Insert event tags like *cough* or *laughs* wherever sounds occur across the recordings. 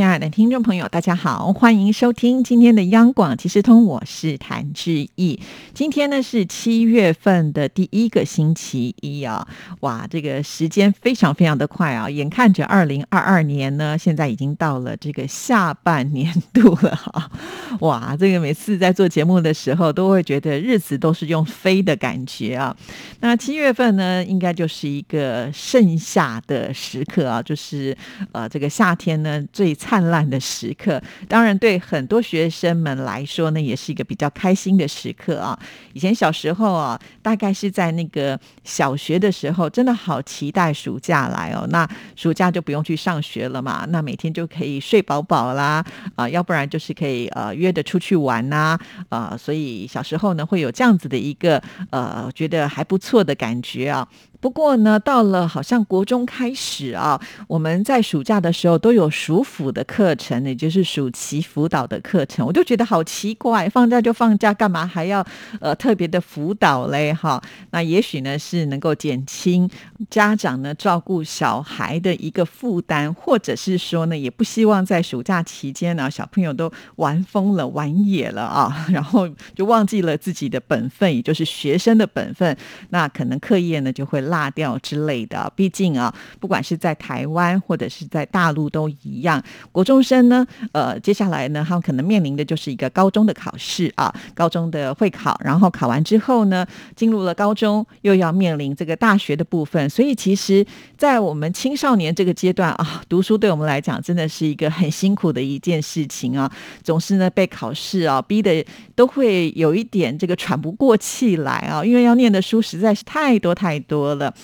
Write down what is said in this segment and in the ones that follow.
亲爱的听众朋友，大家好，欢迎收听今天的央广即时通，我是谭志毅。今天呢是七月份的第一个星期一啊，哇，这个时间非常非常的快啊，眼看着二零二二年呢，现在已经到了这个下半年度了哈，哇，这个每次在做节目的时候，都会觉得日子都是用飞的感觉啊。那七月份呢，应该就是一个盛夏的时刻啊，就是呃，这个夏天呢最。灿烂的时刻，当然对很多学生们来说呢，也是一个比较开心的时刻啊。以前小时候啊，大概是在那个小学的时候，真的好期待暑假来哦。那暑假就不用去上学了嘛，那每天就可以睡饱饱啦啊，要不然就是可以呃约着出去玩呐啊。所以小时候呢，会有这样子的一个呃，觉得还不错的感觉啊。不过呢，到了好像国中开始啊，我们在暑假的时候都有暑辅的课程，也就是暑期辅导的课程，我就觉得好奇怪，放假就放假，干嘛还要呃特别的辅导嘞？哈，那也许呢是能够减轻家长呢照顾小孩的一个负担，或者是说呢也不希望在暑假期间呢小朋友都玩疯了、玩野了啊，*laughs* 然后就忘记了自己的本分，也就是学生的本分，那可能课业呢就会。落掉之类的，毕竟啊，不管是在台湾或者是在大陆都一样。国中生呢，呃，接下来呢，他们可能面临的就是一个高中的考试啊，高中的会考，然后考完之后呢，进入了高中，又要面临这个大学的部分。所以，其实，在我们青少年这个阶段啊，读书对我们来讲真的是一个很辛苦的一件事情啊，总是呢被考试啊逼得都会有一点这个喘不过气来啊，因为要念的书实在是太多太多了。了，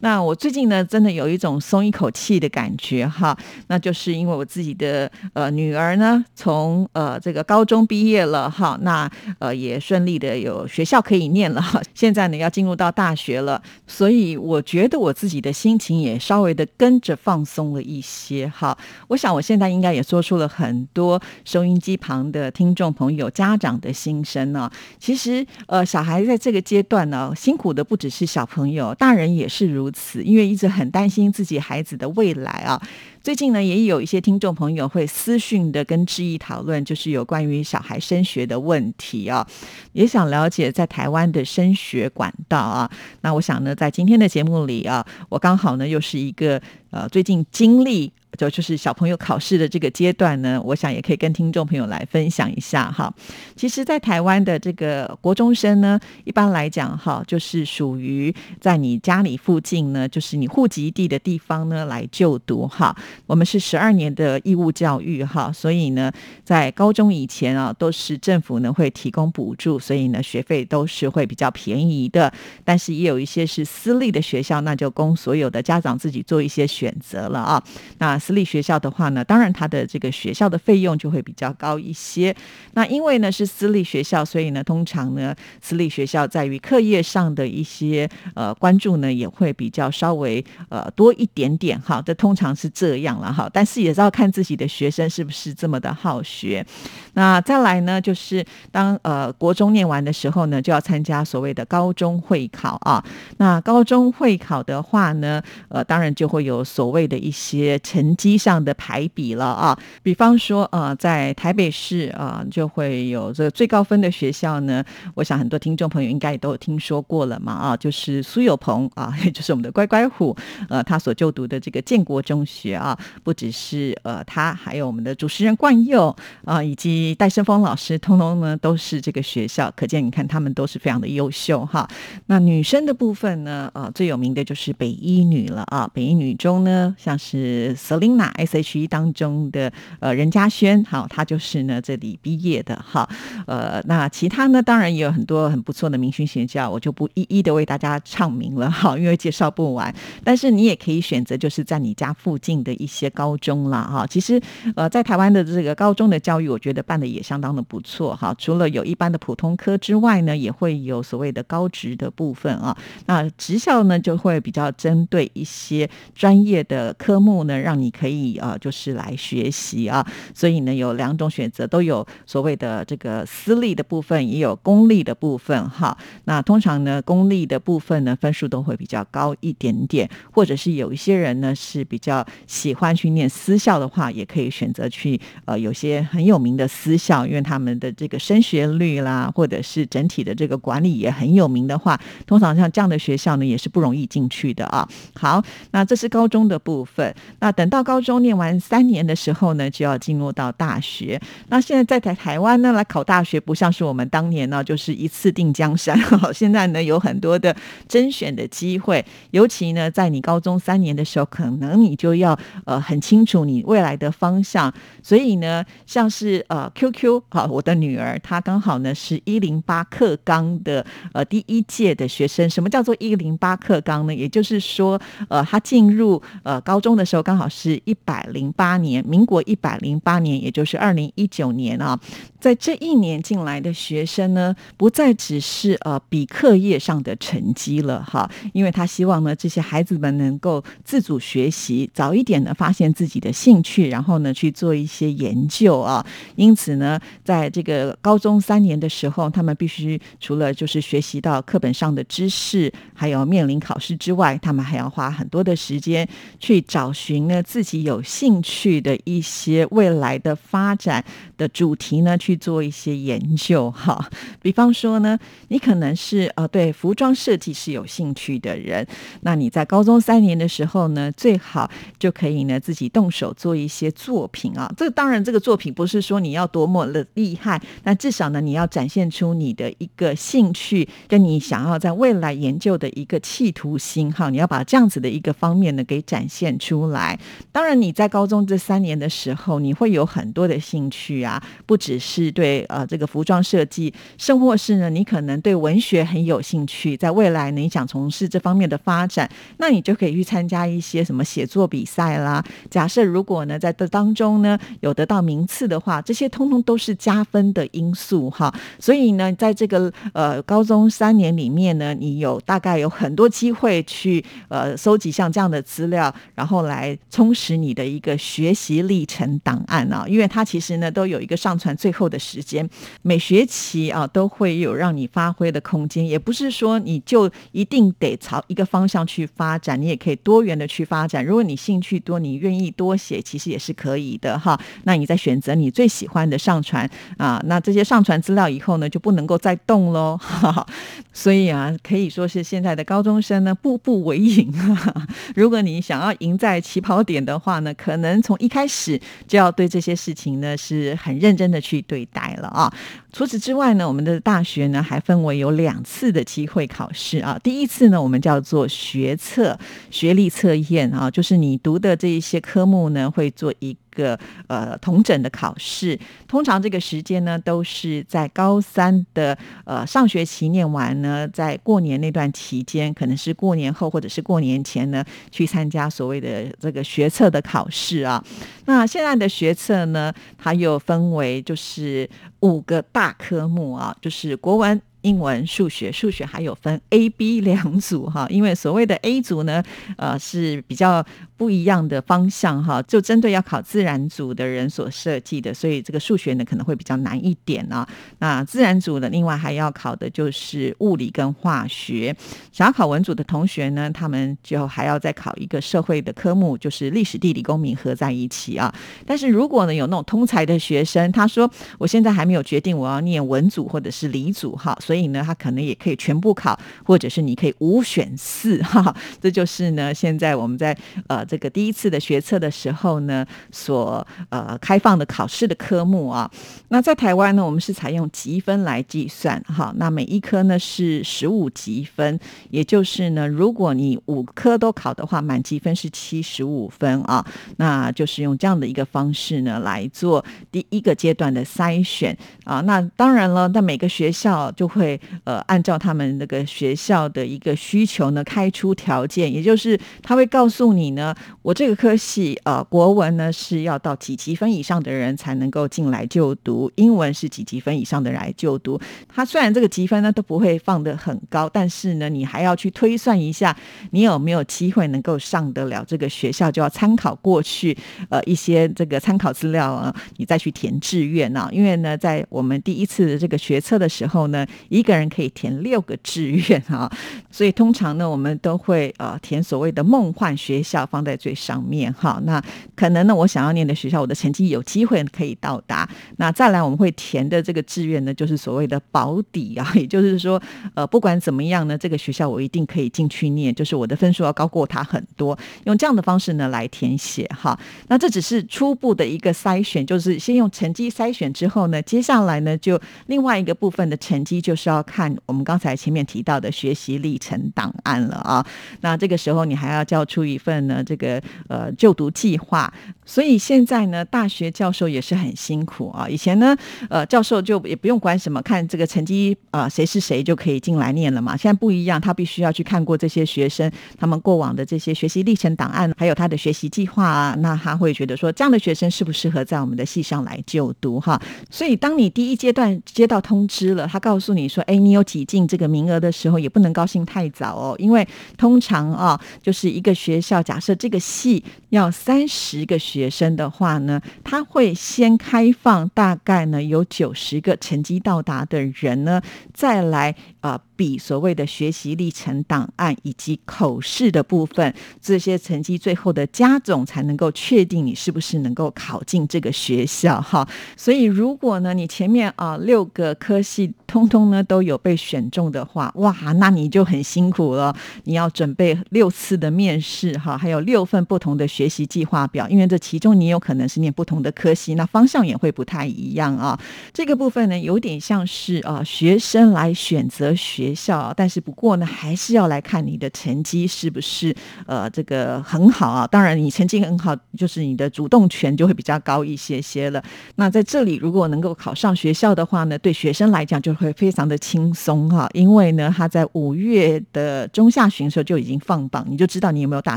那我最近呢，真的有一种松一口气的感觉哈，那就是因为我自己的呃女儿呢，从呃这个高中毕业了哈，那呃也顺利的有学校可以念了哈，*laughs* 现在呢要进入到大学了，所以我觉得我自己的心情也稍微的跟着放松了一些哈。我想我现在应该也说出了很多收音机旁的听众朋友、家长的心声呢。其实呃，小孩在这个阶段呢，辛苦的不只是小朋友，大人。也是如如此，因为一直很担心自己孩子的未来啊。最近呢，也有一些听众朋友会私讯的跟志毅讨论，就是有关于小孩升学的问题啊，也想了解在台湾的升学管道啊。那我想呢，在今天的节目里啊，我刚好呢又是一个呃最近经历。就就是小朋友考试的这个阶段呢，我想也可以跟听众朋友来分享一下哈。其实，在台湾的这个国中生呢，一般来讲哈，就是属于在你家里附近呢，就是你户籍地的地方呢来就读哈。我们是十二年的义务教育哈，所以呢，在高中以前啊，都是政府呢会提供补助，所以呢学费都是会比较便宜的。但是也有一些是私立的学校，那就供所有的家长自己做一些选择了啊。那私立学校的话呢，当然它的这个学校的费用就会比较高一些。那因为呢是私立学校，所以呢通常呢私立学校在于课业上的一些呃关注呢也会比较稍微呃多一点点哈。这通常是这样了哈，但是也是要看自己的学生是不是这么的好学。那再来呢，就是当呃国中念完的时候呢，就要参加所谓的高中会考啊。那高中会考的话呢，呃当然就会有所谓的一些成机上的排比了啊，比方说呃，在台北市啊，就会有这个最高分的学校呢。我想很多听众朋友应该也都有听说过了嘛啊，就是苏有朋啊，*laughs* 也就是我们的乖乖虎，呃，他所就读的这个建国中学啊，不只是呃他，还有我们的主持人冠佑啊，以及戴胜峰老师，通通呢都是这个学校。可见你看他们都是非常的优秀哈。那女生的部分呢，呃，最有名的就是北一女了啊，北一女中呢，像是。Lina S.H.E 当中的呃任嘉轩，好，他就是呢这里毕业的哈。呃，那其他呢，当然也有很多很不错的明星学校，我就不一一的为大家唱名了哈，因为介绍不完。但是你也可以选择就是在你家附近的一些高中啦哈。其实呃，在台湾的这个高中的教育，我觉得办的也相当的不错哈。除了有一般的普通科之外呢，也会有所谓的高职的部分啊。那职校呢，就会比较针对一些专业的科目呢，让你你可以呃，就是来学习啊。所以呢，有两种选择，都有所谓的这个私立的部分，也有公立的部分哈。那通常呢，公立的部分呢，分数都会比较高一点点，或者是有一些人呢是比较喜欢去念私校的话，也可以选择去呃，有些很有名的私校，因为他们的这个升学率啦，或者是整体的这个管理也很有名的话，通常像这样的学校呢，也是不容易进去的啊。好，那这是高中的部分。那等到到高中念完三年的时候呢，就要进入到大学。那现在在台台湾呢，来考大学不像是我们当年呢，就是一次定江山。*laughs* 现在呢，有很多的甄选的机会，尤其呢，在你高中三年的时候，可能你就要呃很清楚你未来的方向。所以呢，像是呃 QQ 好，我的女儿她刚好呢是一零八课纲的呃第一届的学生。什么叫做一零八课纲呢？也就是说，呃，她进入呃高中的时候，刚好是是一百零八年，民国一百零八年，也就是二零一九年啊。在这一年进来的学生呢，不再只是呃比课业上的成绩了哈，因为他希望呢这些孩子们能够自主学习，早一点呢发现自己的兴趣，然后呢去做一些研究啊。因此呢，在这个高中三年的时候，他们必须除了就是学习到课本上的知识，还有面临考试之外，他们还要花很多的时间去找寻呢自己有兴趣的一些未来的发展的主题呢。去做一些研究哈，比方说呢，你可能是呃对服装设计是有兴趣的人，那你在高中三年的时候呢，最好就可以呢自己动手做一些作品啊。这当然，这个作品不是说你要多么的厉害，那至少呢，你要展现出你的一个兴趣，跟你想要在未来研究的一个企图心哈。你要把这样子的一个方面呢给展现出来。当然，你在高中这三年的时候，你会有很多的兴趣啊，不只是。对呃这个服装设计，甚或是呢，你可能对文学很有兴趣，在未来你想从事这方面的发展，那你就可以去参加一些什么写作比赛啦。假设如果呢在这当中呢有得到名次的话，这些通通都是加分的因素哈。所以呢，在这个呃高中三年里面呢，你有大概有很多机会去呃收集像这样的资料，然后来充实你的一个学习历程档案啊。因为它其实呢都有一个上传最后。的时间，每学期啊都会有让你发挥的空间，也不是说你就一定得朝一个方向去发展，你也可以多元的去发展。如果你兴趣多，你愿意多写，其实也是可以的哈。那你再选择你最喜欢的上传啊，那这些上传资料以后呢，就不能够再动喽。*laughs* 所以啊，可以说是现在的高中生呢，步步为营。*laughs* 如果你想要赢在起跑点的话呢，可能从一开始就要对这些事情呢是很认真的去对。待了啊！除此之外呢，我们的大学呢还分为有两次的机会考试啊。第一次呢，我们叫做学测学历测验啊，就是你读的这一些科目呢会做一。个呃，同整的考试，通常这个时间呢，都是在高三的呃上学期念完呢，在过年那段期间，可能是过年后或者是过年前呢，去参加所谓的这个学测的考试啊。那现在的学测呢，它又分为就是五个大科目啊，就是国文。英文、数学、数学还有分 A、B 两组哈，*laughs* 因为所谓的 A 组呢，呃是比较不一样的方向哈，就针对要考自然组的人所设计的，所以这个数学呢可能会比较难一点啊。那自然组的另外还要考的就是物理跟化学，想要考文组的同学呢，他们就还要再考一个社会的科目，就是历史、地理、公民合在一起啊。但是如果呢有那种通才的学生，他说我现在还没有决定我要念文组或者是理组哈，所以所以呢，他可能也可以全部考，或者是你可以五选四哈。这就是呢，现在我们在呃这个第一次的学测的时候呢，所呃开放的考试的科目啊。那在台湾呢，我们是采用积分来计算哈。那每一科呢是十五积分，也就是呢，如果你五科都考的话，满积分是七十五分啊。那就是用这样的一个方式呢来做第一个阶段的筛选啊。那当然了，那每个学校就会会呃按照他们那个学校的一个需求呢开出条件，也就是他会告诉你呢，我这个科系呃国文呢是要到几级分以上的人才能够进来就读，英文是几级分以上的人来就读。他虽然这个积分呢都不会放得很高，但是呢你还要去推算一下，你有没有机会能够上得了这个学校，就要参考过去呃一些这个参考资料啊，你再去填志愿啊。因为呢，在我们第一次的这个学测的时候呢，一个人可以填六个志愿 *laughs* 啊，所以通常呢，我们都会呃填所谓的梦幻学校放在最上面哈。那可能呢，我想要念的学校，我的成绩有机会可以到达。那再来我们会填的这个志愿呢，就是所谓的保底啊，*laughs* 也就是说，呃，不管怎么样呢，这个学校我一定可以进去念，就是我的分数要高过他很多，用这样的方式呢来填写哈。那这只是初步的一个筛选，就是先用成绩筛选之后呢，接下来呢就另外一个部分的成绩就是要看我们刚才前面提到的学习历程档案了啊。那这个时候你还要交出一份呢这个呃就读计划。所以现在呢，大学教授也是很辛苦啊。以前呢，呃，教授就也不用管什么，看这个成绩啊，谁是谁就可以进来念了嘛。现在不一样，他必须要去看过这些学生他们过往的这些学习历程档案，还有他的学习计划啊。那他会觉得说，这样的学生适不适合在我们的系上来就读哈？所以，当你第一阶段接到通知了，他告诉你说，哎，你有挤进这个名额的时候，也不能高兴太早哦，因为通常啊，就是一个学校假设这个系要三十个学。学生的话呢，他会先开放大概呢有九十个成绩到达的人呢，再来啊。比所谓的学习历程档案以及口试的部分，这些成绩最后的加总才能够确定你是不是能够考进这个学校哈。所以如果呢你前面啊六个科系通通呢都有被选中的话，哇，那你就很辛苦了。你要准备六次的面试哈，还有六份不同的学习计划表，因为这其中你有可能是念不同的科系，那方向也会不太一样啊。这个部分呢有点像是啊学生来选择学。校，但是不过呢，还是要来看你的成绩是不是呃这个很好啊。当然，你成绩很好，就是你的主动权就会比较高一些些了。那在这里，如果能够考上学校的话呢，对学生来讲就会非常的轻松哈，因为呢，他在五月的中下旬的时候就已经放榜，你就知道你有没有大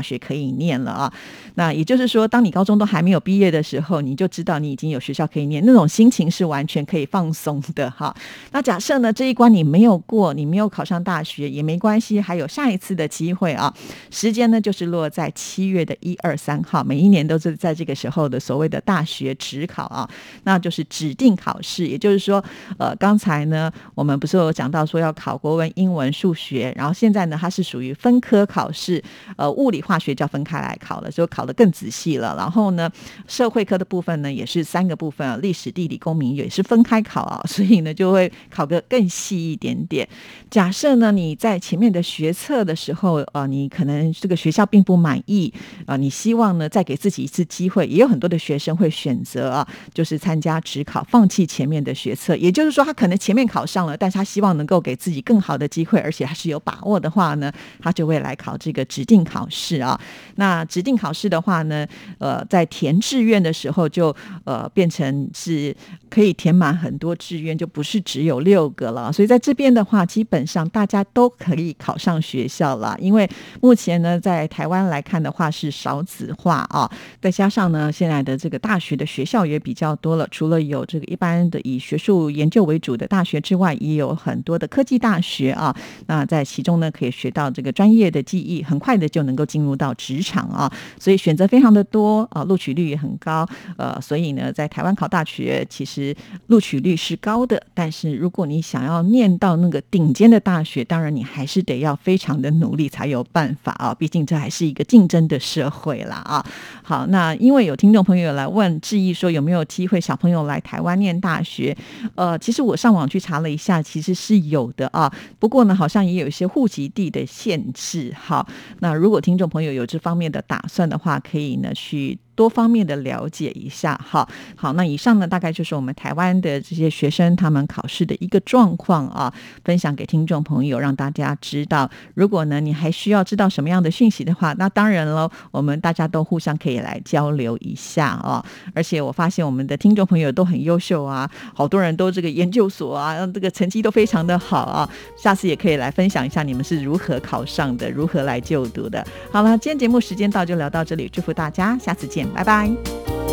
学可以念了啊。那也就是说，当你高中都还没有毕业的时候，你就知道你已经有学校可以念，那种心情是完全可以放松的哈。*laughs* 那假设呢，这一关你没有过，你没有。考上大学也没关系，还有下一次的机会啊！时间呢，就是落在七月的一二三号，每一年都是在这个时候的所谓的大学指考啊，那就是指定考试。也就是说，呃，刚才呢，我们不是有讲到说要考国文、英文、数学，然后现在呢，它是属于分科考试，呃，物理、化学就要分开来考了，就考得更仔细了。然后呢，社会科的部分呢，也是三个部分啊，历史、地理、公民也是分开考啊，*laughs* 所以呢，就会考个更细一点点。假设呢，你在前面的学测的时候，呃，你可能这个学校并不满意，啊，你希望呢再给自己一次机会，也有很多的学生会选择啊，就是参加职考，放弃前面的学测。也就是说，他可能前面考上了，但是他希望能够给自己更好的机会，而且还是有把握的话呢，他就会来考这个指定考试啊。那指定考试的话呢，呃，在在填志愿的时候就呃变成是可以填满很多志愿，就不是只有六个了。所以在这边的话，基本上大家都可以考上学校了，因为目前呢，在台湾来看的话是少子化啊，再加上呢，现在的这个大学的学校也比较多了，除了有这个一般的以学术研究为主的大学之外，也有很多的科技大学啊。那在其中呢，可以学到这个专业的技艺，很快的就能够进入到职场啊，所以选择非常的多录取率也很高，呃，所以呢，在台湾考大学其实录取率是高的，但是如果你想要念到那个顶尖的大学，当然你还是得要非常的努力才有办法啊，毕竟这还是一个竞争的社会啦啊。好，那因为有听众朋友来问质疑说有没有机会小朋友来台湾念大学，呃，其实我上网去查了一下，其实是有的啊，不过呢，好像也有一些户籍地的限制。好，那如果听众朋友有这方面的打算的话，可以呢去。多方面的了解一下，哈，好，那以上呢大概就是我们台湾的这些学生他们考试的一个状况啊，分享给听众朋友，让大家知道。如果呢你还需要知道什么样的讯息的话，那当然喽，我们大家都互相可以来交流一下啊。而且我发现我们的听众朋友都很优秀啊，好多人都这个研究所啊，这个成绩都非常的好啊。下次也可以来分享一下你们是如何考上的，如何来就读的。好了，今天节目时间到，就聊到这里，祝福大家，下次见。拜拜。